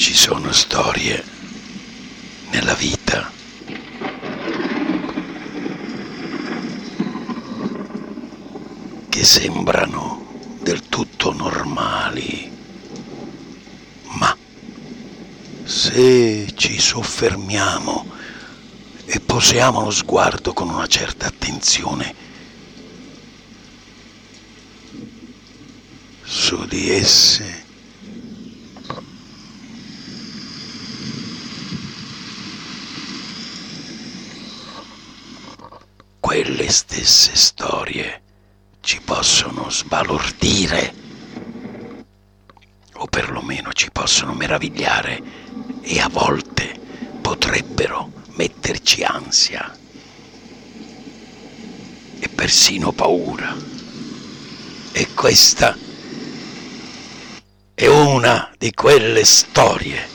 Ci sono storie nella vita. Che sembrano del tutto normali, ma se ci soffermiamo e posiamo lo sguardo con una certa attenzione su di esse, quelle stesse storie ci possono sbalordire o perlomeno ci possono meravigliare e a volte potrebbero metterci ansia e persino paura. E questa è una di quelle storie.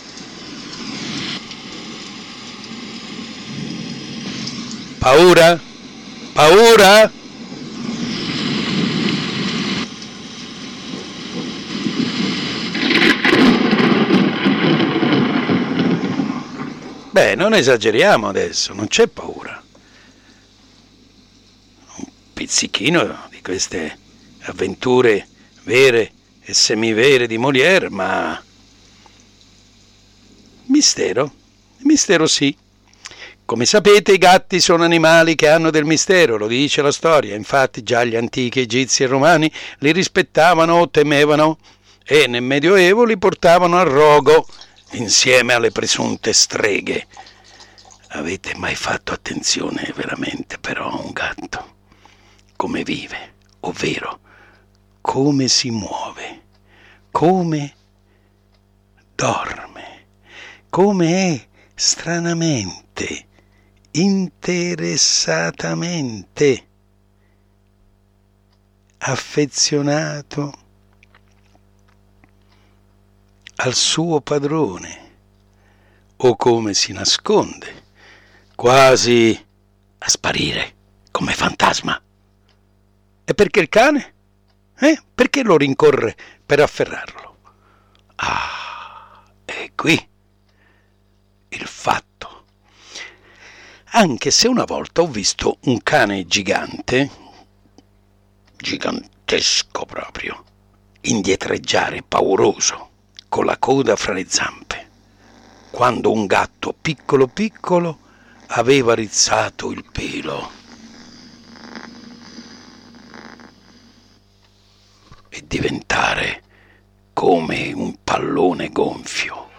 Paura? Paura? Beh, non esageriamo adesso, non c'è paura. Un pizzichino di queste avventure vere e semivere di Molière, ma mistero, mistero sì. Come sapete i gatti sono animali che hanno del mistero, lo dice la storia, infatti già gli antichi egizi e romani li rispettavano o temevano e nel Medioevo li portavano a rogo insieme alle presunte streghe. Avete mai fatto attenzione veramente però a un gatto? Come vive, ovvero come si muove, come dorme, come è stranamente, interessatamente affezionato al suo padrone o come si nasconde, quasi a sparire come fantasma. E perché il cane? Eh? Perché lo rincorre per afferrarlo? Ah, è qui il fatto. Anche se una volta ho visto un cane gigante, gigantesco proprio, indietreggiare pauroso con la coda fra le zampe, quando un gatto piccolo piccolo aveva rizzato il pelo. E diventare come un pallone gonfio,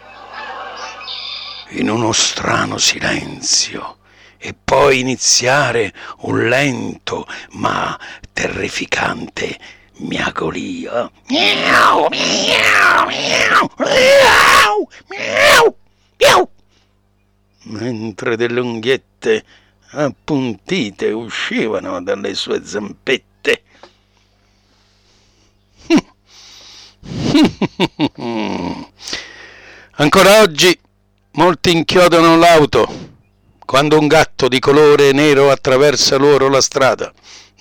in uno strano silenzio, e poi iniziare un lento ma terrificante miagolio. Miau, miau, miau, miau, miau, miau. Mentre delle unghiette appuntite uscivano dalle sue zampette. Ancora oggi molti inchiodano l'auto quando un gatto di colore nero attraversa loro la strada.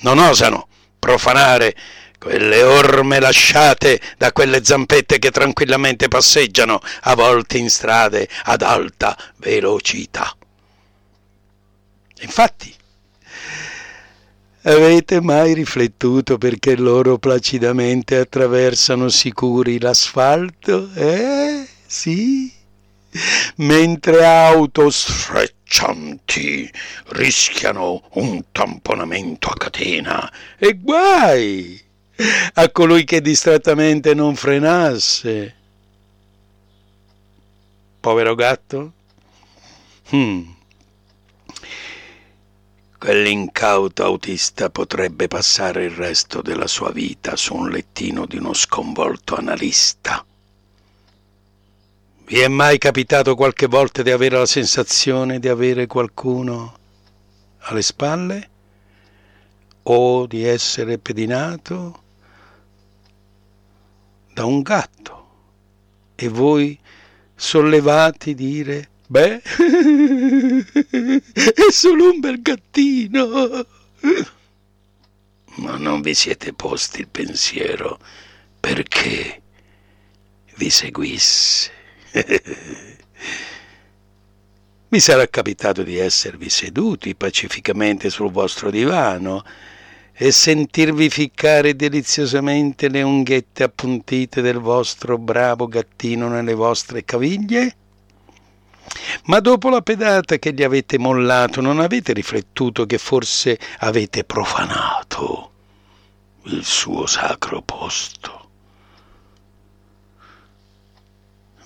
Non osano profanare quelle orme lasciate da quelle zampette che tranquillamente passeggiano, a volte in strade ad alta velocità. Infatti, avete mai riflettuto perché loro placidamente attraversano sicuri l'asfalto? Eh? Sì? Mentre auto sfreccianti rischiano un tamponamento a catena e guai! a colui che distrattamente non frenasse. Povero gatto? Hmm. Quell'incauto autista potrebbe passare il resto della sua vita su un lettino di uno sconvolto analista. Vi è mai capitato qualche volta di avere la sensazione di avere qualcuno alle spalle? O di essere pedinato? da un gatto e voi sollevati dire beh è solo un bel gattino ma non vi siete posti il pensiero perché vi seguisse Vi sarà capitato di esservi seduti pacificamente sul vostro divano e sentirvi ficcare deliziosamente le unghette appuntite del vostro bravo gattino nelle vostre caviglie? Ma dopo la pedata che gli avete mollato non avete riflettuto che forse avete profanato il suo sacro posto?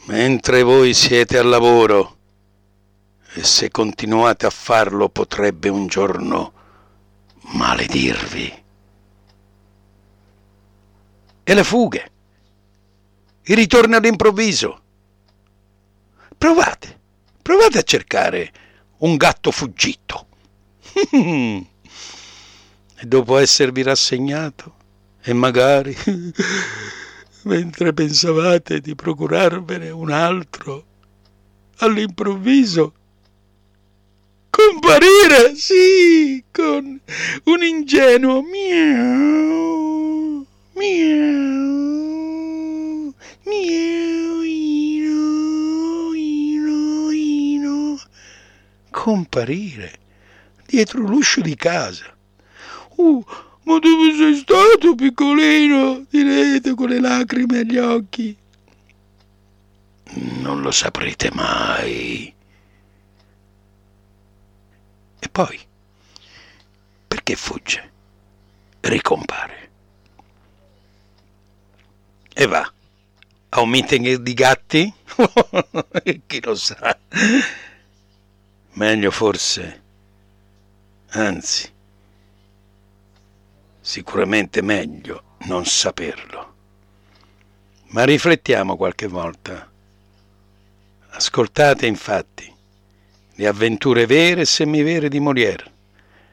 Mentre voi siete al lavoro, e se continuate a farlo potrebbe un giorno maledirvi. E le fughe, i ritorni all'improvviso. Provate, provate a cercare un gatto fuggito. e dopo esservi rassegnato, e magari mentre pensavate di procurarvene un altro, all'improvviso comparire, sì, con un ingenuo miau, miau, miau, ino, ino, ino, comparire dietro l'uscio di casa. Uh, ma dove sei stato, piccolino? Direte con le lacrime agli occhi. Non lo saprete mai. E poi, perché fugge? Ricompare. E va a un meeting di gatti? Chi lo sa? Meglio forse, anzi, sicuramente meglio non saperlo. Ma riflettiamo qualche volta. Ascoltate infatti le avventure vere e semivere di Molière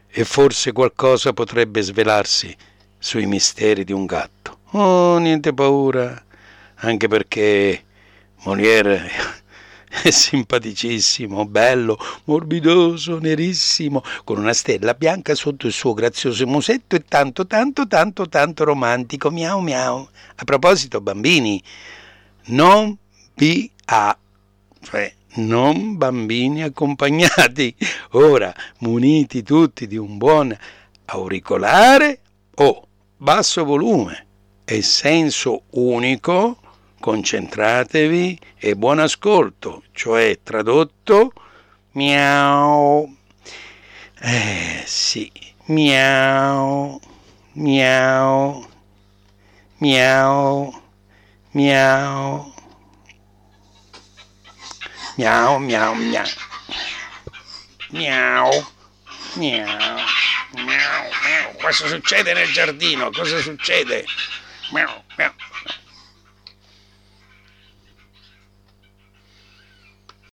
e forse qualcosa potrebbe svelarsi sui misteri di un gatto. Oh, niente paura, anche perché Molière è simpaticissimo, bello, morbidoso, nerissimo, con una stella bianca sotto il suo grazioso musetto e tanto, tanto, tanto, tanto romantico. Miau, miau. A proposito, bambini, non vi ha, cioè non bambini accompagnati, ora muniti tutti di un buon auricolare o basso volume e senso unico, concentratevi e buon ascolto, cioè tradotto miau. Eh sì, miau, miau, miau, miau. Miau, miau, miau. Miau, miau, miau, miau. Cosa succede nel giardino? Cosa succede? Miau, miau.